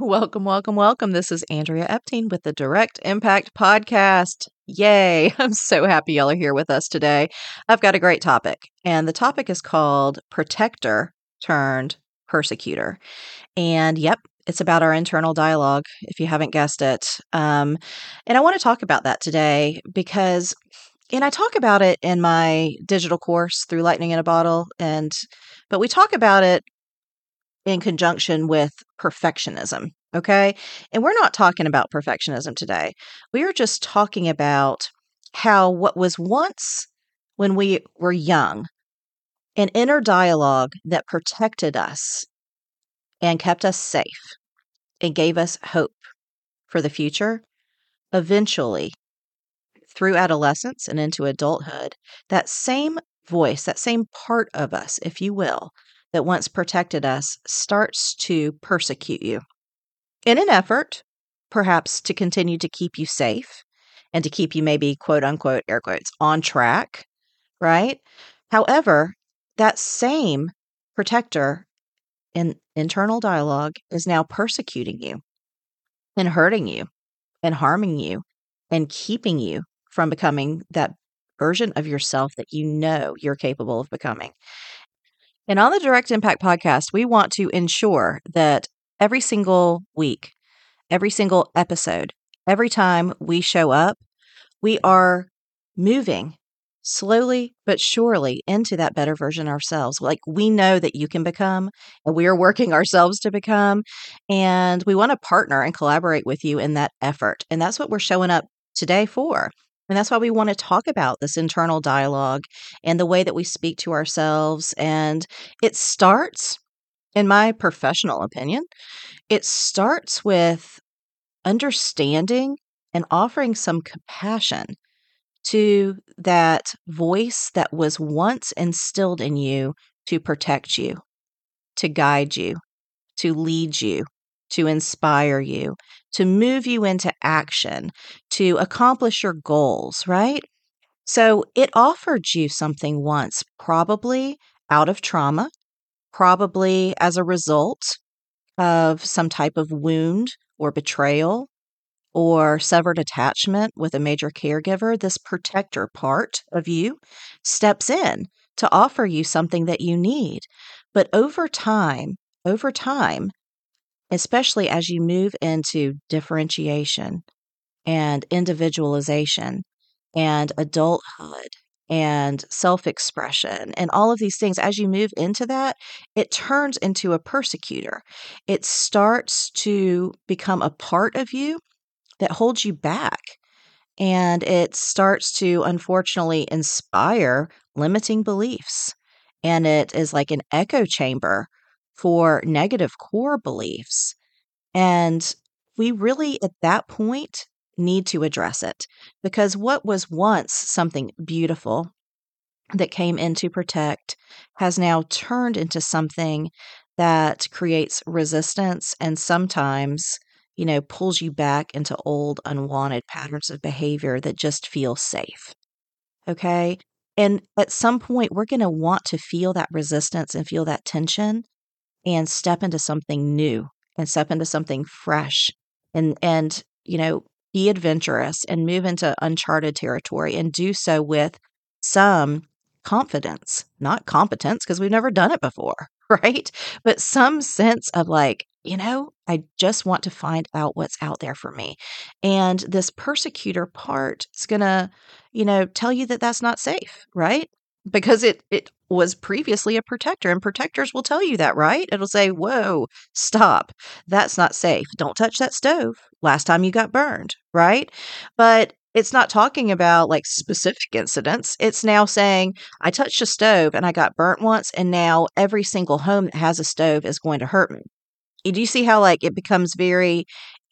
Welcome, welcome, welcome. This is Andrea Epting with the Direct Impact Podcast. Yay! I'm so happy y'all are here with us today. I've got a great topic, and the topic is called Protector Turned Persecutor. And yep, it's about our internal dialogue, if you haven't guessed it. Um, and I want to talk about that today because, and I talk about it in my digital course through Lightning in a Bottle, and but we talk about it in conjunction with perfectionism. Okay. And we're not talking about perfectionism today. We are just talking about how what was once when we were young, an inner dialogue that protected us and kept us safe and gave us hope for the future, eventually, through adolescence and into adulthood, that same voice, that same part of us, if you will, that once protected us starts to persecute you in an effort, perhaps, to continue to keep you safe and to keep you maybe quote unquote air quotes on track, right? However, that same protector in internal dialogue is now persecuting you and hurting you and harming you and keeping you from becoming that version of yourself that you know you're capable of becoming. And on the Direct Impact podcast, we want to ensure that every single week, every single episode, every time we show up, we are moving slowly but surely into that better version ourselves. Like we know that you can become, and we are working ourselves to become. And we want to partner and collaborate with you in that effort. And that's what we're showing up today for. And that's why we want to talk about this internal dialogue and the way that we speak to ourselves. And it starts, in my professional opinion, it starts with understanding and offering some compassion to that voice that was once instilled in you to protect you, to guide you, to lead you, to inspire you, to move you into action, to accomplish your goals, right? So it offered you something once, probably out of trauma, probably as a result of some type of wound or betrayal or severed attachment with a major caregiver. This protector part of you steps in to offer you something that you need. But over time, over time, especially as you move into differentiation and individualization and adulthood and self expression and all of these things, as you move into that, it turns into a persecutor. It starts to become a part of you that holds you back. And it starts to unfortunately inspire limiting beliefs. And it is like an echo chamber for negative core beliefs. And we really, at that point, need to address it because what was once something beautiful that came in to protect has now turned into something that creates resistance and sometimes, you know, pulls you back into old, unwanted patterns of behavior that just feel safe. Okay. And at some point, we're going to want to feel that resistance and feel that tension and step into something new and step into something fresh and and you know be adventurous and move into uncharted territory and do so with some confidence not competence because we've never done it before right? But some sense of like you know i just want to find out what's out there for me. And this persecutor part is going to you know tell you that that's not safe right? Because it it was previously a protector and protectors will tell you that right? It'll say whoa stop. That's not safe. Don't touch that stove last time you got burned right? But it's not talking about like specific incidents. It's now saying i touched a stove and i got burnt once and now every single home that has a stove is going to hurt me. Do you see how like it becomes very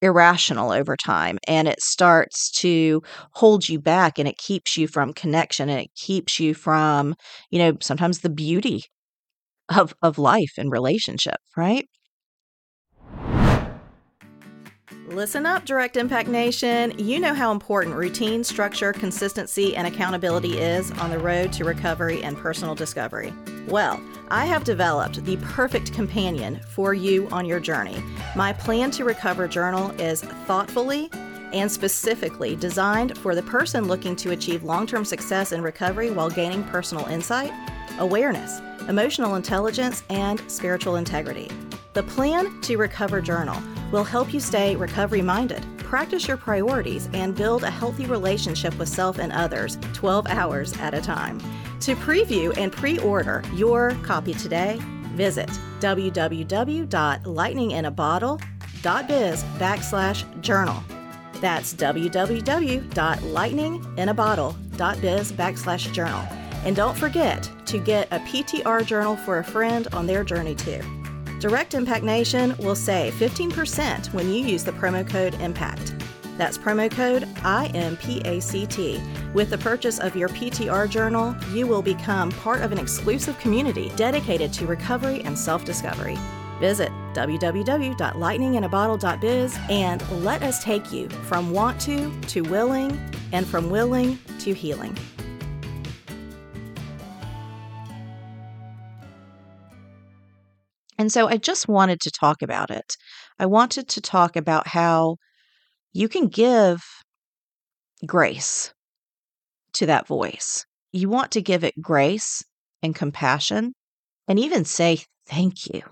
irrational over time and it starts to hold you back and it keeps you from connection and it keeps you from you know sometimes the beauty of of life and relationship right Listen up, Direct Impact Nation. You know how important routine, structure, consistency, and accountability is on the road to recovery and personal discovery. Well, I have developed the perfect companion for you on your journey. My Plan to Recover journal is thoughtfully and specifically designed for the person looking to achieve long term success in recovery while gaining personal insight, awareness, emotional intelligence, and spiritual integrity. The Plan to Recover journal will help you stay recovery minded, practice your priorities, and build a healthy relationship with self and others 12 hours at a time. To preview and pre order your copy today, visit www.lightninginabottle.biz backslash journal. That's www.lightninginabottle.biz backslash journal. And don't forget to get a PTR journal for a friend on their journey too. Direct Impact Nation will save 15% when you use the promo code IMPACT. That's promo code IMPACT. With the purchase of your PTR journal, you will become part of an exclusive community dedicated to recovery and self discovery. Visit www.lightninginabottle.biz and let us take you from want to to willing and from willing to healing. And so I just wanted to talk about it. I wanted to talk about how you can give grace to that voice. You want to give it grace and compassion and even say thank you.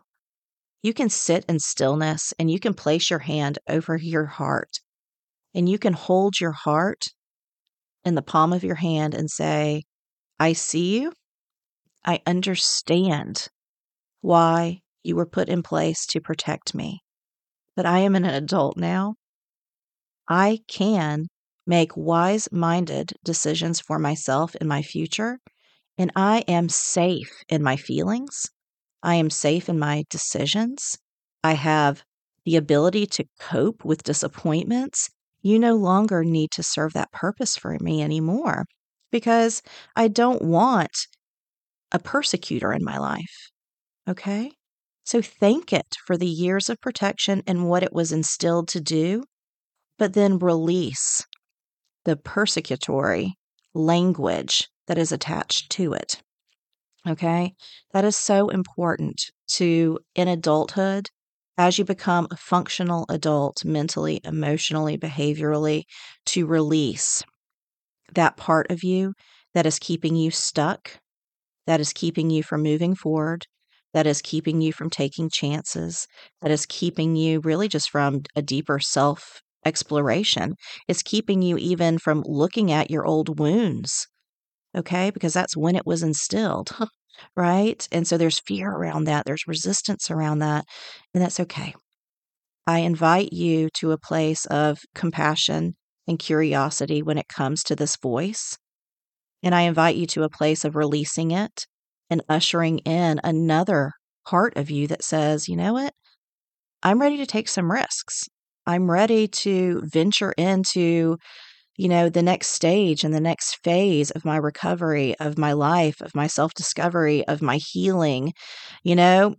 You can sit in stillness and you can place your hand over your heart and you can hold your heart in the palm of your hand and say, I see you. I understand why you were put in place to protect me. But I am an adult now. I can make wise minded decisions for myself in my future, and I am safe in my feelings. I am safe in my decisions. I have the ability to cope with disappointments. You no longer need to serve that purpose for me anymore because I don't want a persecutor in my life. Okay? So thank it for the years of protection and what it was instilled to do, but then release the persecutory language that is attached to it. Okay? That is so important to in adulthood as you become a functional adult mentally, emotionally, behaviorally to release that part of you that is keeping you stuck, that is keeping you from moving forward, that is keeping you from taking chances, that is keeping you really just from a deeper self exploration. It's keeping you even from looking at your old wounds, okay? Because that's when it was instilled, right? And so there's fear around that, there's resistance around that, and that's okay. I invite you to a place of compassion and curiosity when it comes to this voice. And I invite you to a place of releasing it and ushering in another part of you that says, you know what? I'm ready to take some risks. I'm ready to venture into, you know, the next stage and the next phase of my recovery, of my life, of my self discovery, of my healing, you know,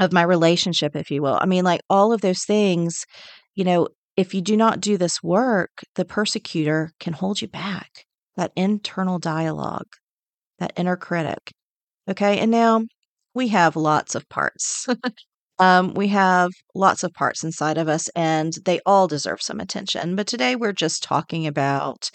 of my relationship, if you will. I mean, like all of those things, you know, if you do not do this work, the persecutor can hold you back. That internal dialogue, that inner critic. Okay. And now we have lots of parts. um, we have lots of parts inside of us, and they all deserve some attention. But today we're just talking about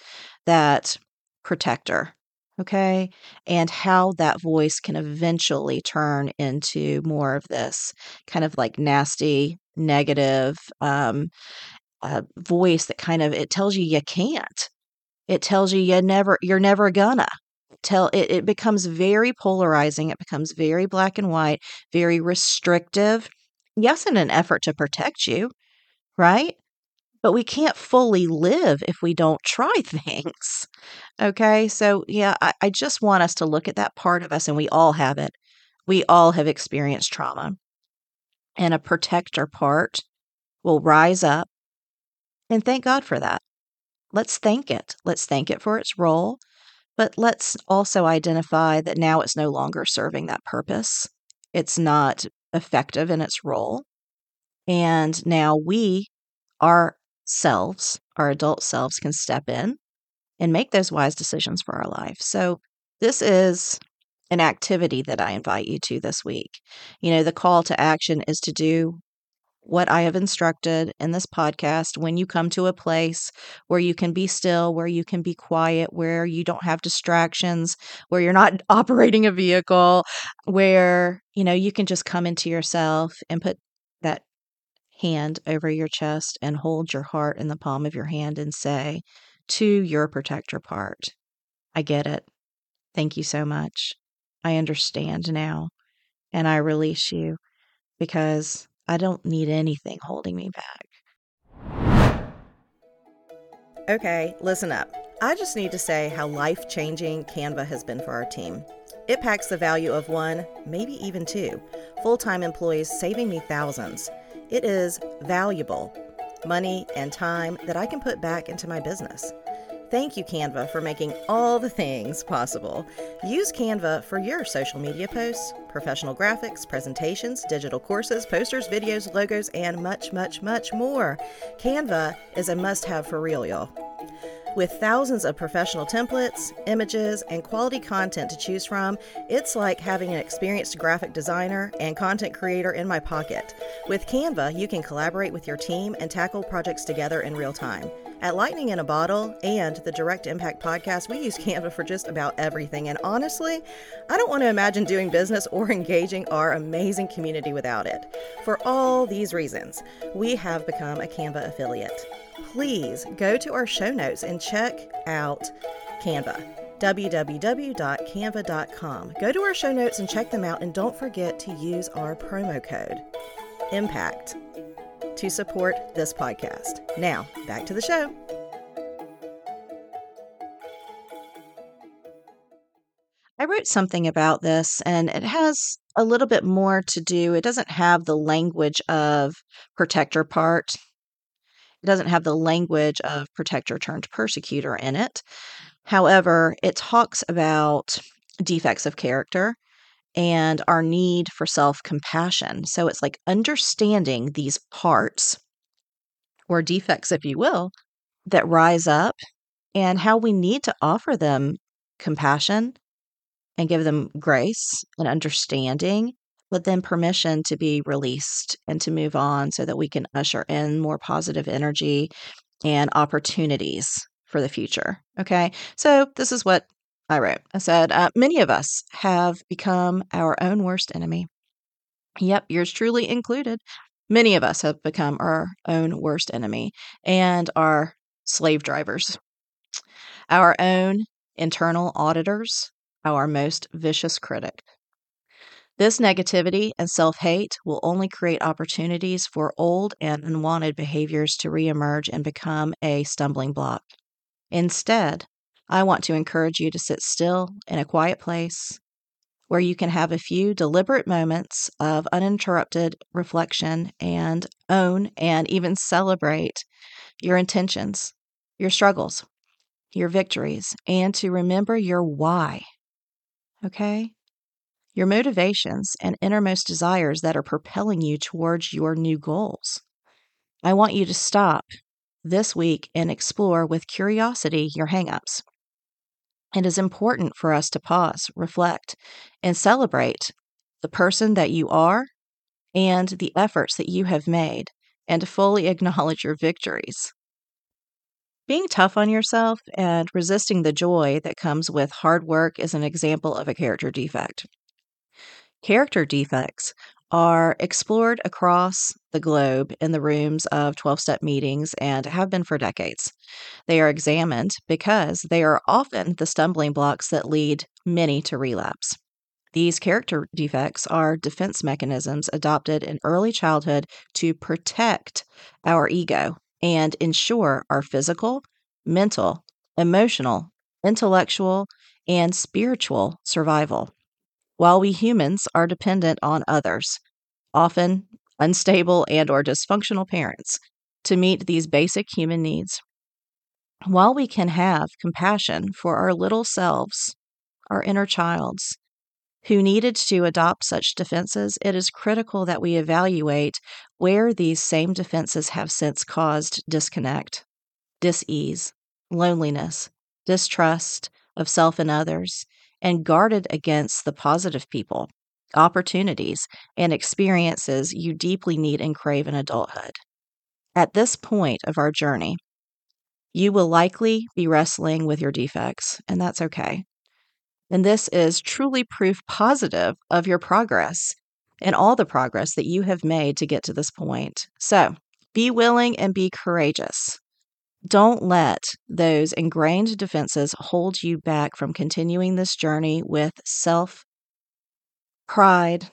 that protector. Okay. And how that voice can eventually turn into more of this kind of like nasty, negative um, uh, voice that kind of it tells you you can't. It tells you you never, you're never gonna tell it, it becomes very polarizing it becomes very black and white very restrictive yes in an effort to protect you right but we can't fully live if we don't try things okay so yeah I, I just want us to look at that part of us and we all have it we all have experienced trauma and a protector part will rise up. And thank God for that. Let's thank it. Let's thank it for its role. But let's also identify that now it's no longer serving that purpose. It's not effective in its role. And now we, ourselves, our adult selves, can step in and make those wise decisions for our life. So, this is an activity that I invite you to this week. You know, the call to action is to do what I have instructed in this podcast when you come to a place where you can be still, where you can be quiet, where you don't have distractions, where you're not operating a vehicle, where, you know, you can just come into yourself and put that hand over your chest and hold your heart in the palm of your hand and say to your protector part, I get it. Thank you so much. I understand now. And I release you because I don't need anything holding me back. Okay, listen up. I just need to say how life changing Canva has been for our team. It packs the value of one, maybe even two, full time employees, saving me thousands. It is valuable money and time that I can put back into my business. Thank you, Canva, for making all the things possible. Use Canva for your social media posts, professional graphics, presentations, digital courses, posters, videos, logos, and much, much, much more. Canva is a must have for real, y'all. With thousands of professional templates, images, and quality content to choose from, it's like having an experienced graphic designer and content creator in my pocket. With Canva, you can collaborate with your team and tackle projects together in real time. At Lightning in a Bottle and the Direct Impact podcast, we use Canva for just about everything. And honestly, I don't want to imagine doing business or engaging our amazing community without it. For all these reasons, we have become a Canva affiliate. Please go to our show notes and check out Canva www.canva.com. Go to our show notes and check them out, and don't forget to use our promo code IMPACT to support this podcast. Now, back to the show. I wrote something about this, and it has a little bit more to do. It doesn't have the language of protector part. It doesn't have the language of protector turned persecutor in it. However, it talks about defects of character and our need for self compassion. So it's like understanding these parts or defects, if you will, that rise up and how we need to offer them compassion and give them grace and understanding, but then permission to be released and to move on so that we can usher in more positive energy and opportunities for the future. Okay. So this is what I wrote. I said, uh, Many of us have become our own worst enemy. Yep, yours truly included. Many of us have become our own worst enemy and our slave drivers, our own internal auditors, our most vicious critic. This negativity and self hate will only create opportunities for old and unwanted behaviors to reemerge and become a stumbling block. Instead, I want to encourage you to sit still in a quiet place where you can have a few deliberate moments of uninterrupted reflection and own and even celebrate your intentions, your struggles, your victories, and to remember your why. Okay? Your motivations and innermost desires that are propelling you towards your new goals. I want you to stop this week and explore with curiosity your hangups. It is important for us to pause, reflect, and celebrate the person that you are and the efforts that you have made, and to fully acknowledge your victories. Being tough on yourself and resisting the joy that comes with hard work is an example of a character defect. Character defects are explored across the globe in the rooms of 12 step meetings and have been for decades. They are examined because they are often the stumbling blocks that lead many to relapse. These character defects are defense mechanisms adopted in early childhood to protect our ego and ensure our physical, mental, emotional, intellectual, and spiritual survival. While we humans are dependent on others, often unstable and or dysfunctional parents to meet these basic human needs. While we can have compassion for our little selves, our inner childs, who needed to adopt such defenses, it is critical that we evaluate where these same defenses have since caused disconnect, dis-ease, loneliness, distrust of self and others, and guarded against the positive people, opportunities, and experiences you deeply need and crave in adulthood. At this point of our journey, you will likely be wrestling with your defects, and that's okay. And this is truly proof positive of your progress and all the progress that you have made to get to this point. So be willing and be courageous. Don't let those ingrained defenses hold you back from continuing this journey with self pride,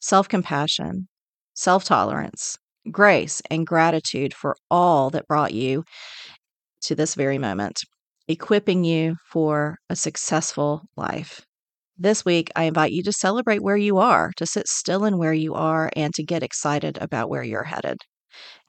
self compassion, self tolerance, grace, and gratitude for all that brought you to this very moment equipping you for a successful life. This week, I invite you to celebrate where you are, to sit still in where you are, and to get excited about where you're headed.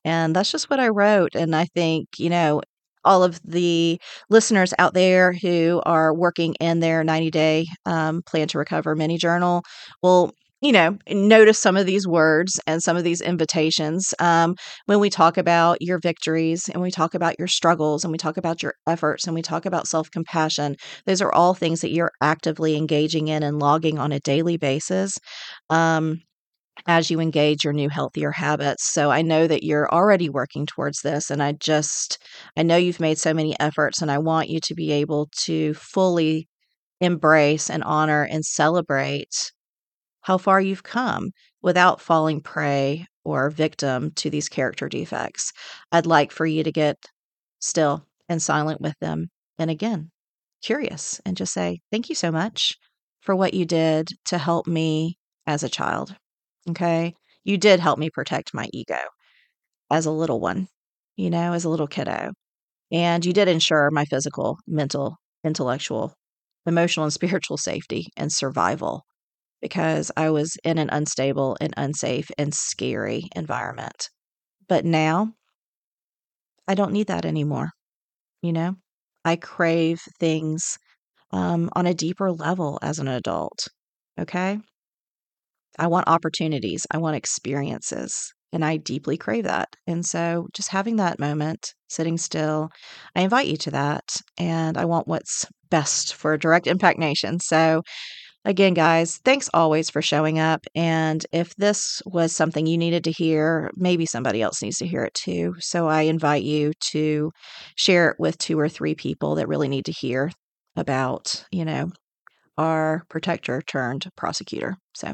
And that's just what I wrote. And I think, you know, all of the listeners out there who are working in their 90 day um, plan to recover mini journal will you know, notice some of these words and some of these invitations um, when we talk about your victories and we talk about your struggles and we talk about your efforts and we talk about self compassion. Those are all things that you're actively engaging in and logging on a daily basis. Um, as you engage your new healthier habits. So I know that you're already working towards this and I just I know you've made so many efforts and I want you to be able to fully embrace and honor and celebrate how far you've come without falling prey or victim to these character defects. I'd like for you to get still and silent with them. And again, curious and just say, Thank you so much for what you did to help me as a child. Okay. You did help me protect my ego as a little one, you know, as a little kiddo. And you did ensure my physical, mental, intellectual, emotional, and spiritual safety and survival because I was in an unstable and unsafe and scary environment. But now I don't need that anymore. You know, I crave things um, on a deeper level as an adult. Okay. I want opportunities, I want experiences, and I deeply crave that. And so just having that moment, sitting still, I invite you to that. And I want what's best for Direct Impact Nation. So Again, guys, thanks always for showing up. And if this was something you needed to hear, maybe somebody else needs to hear it too. So I invite you to share it with two or three people that really need to hear about, you know, our protector turned prosecutor. So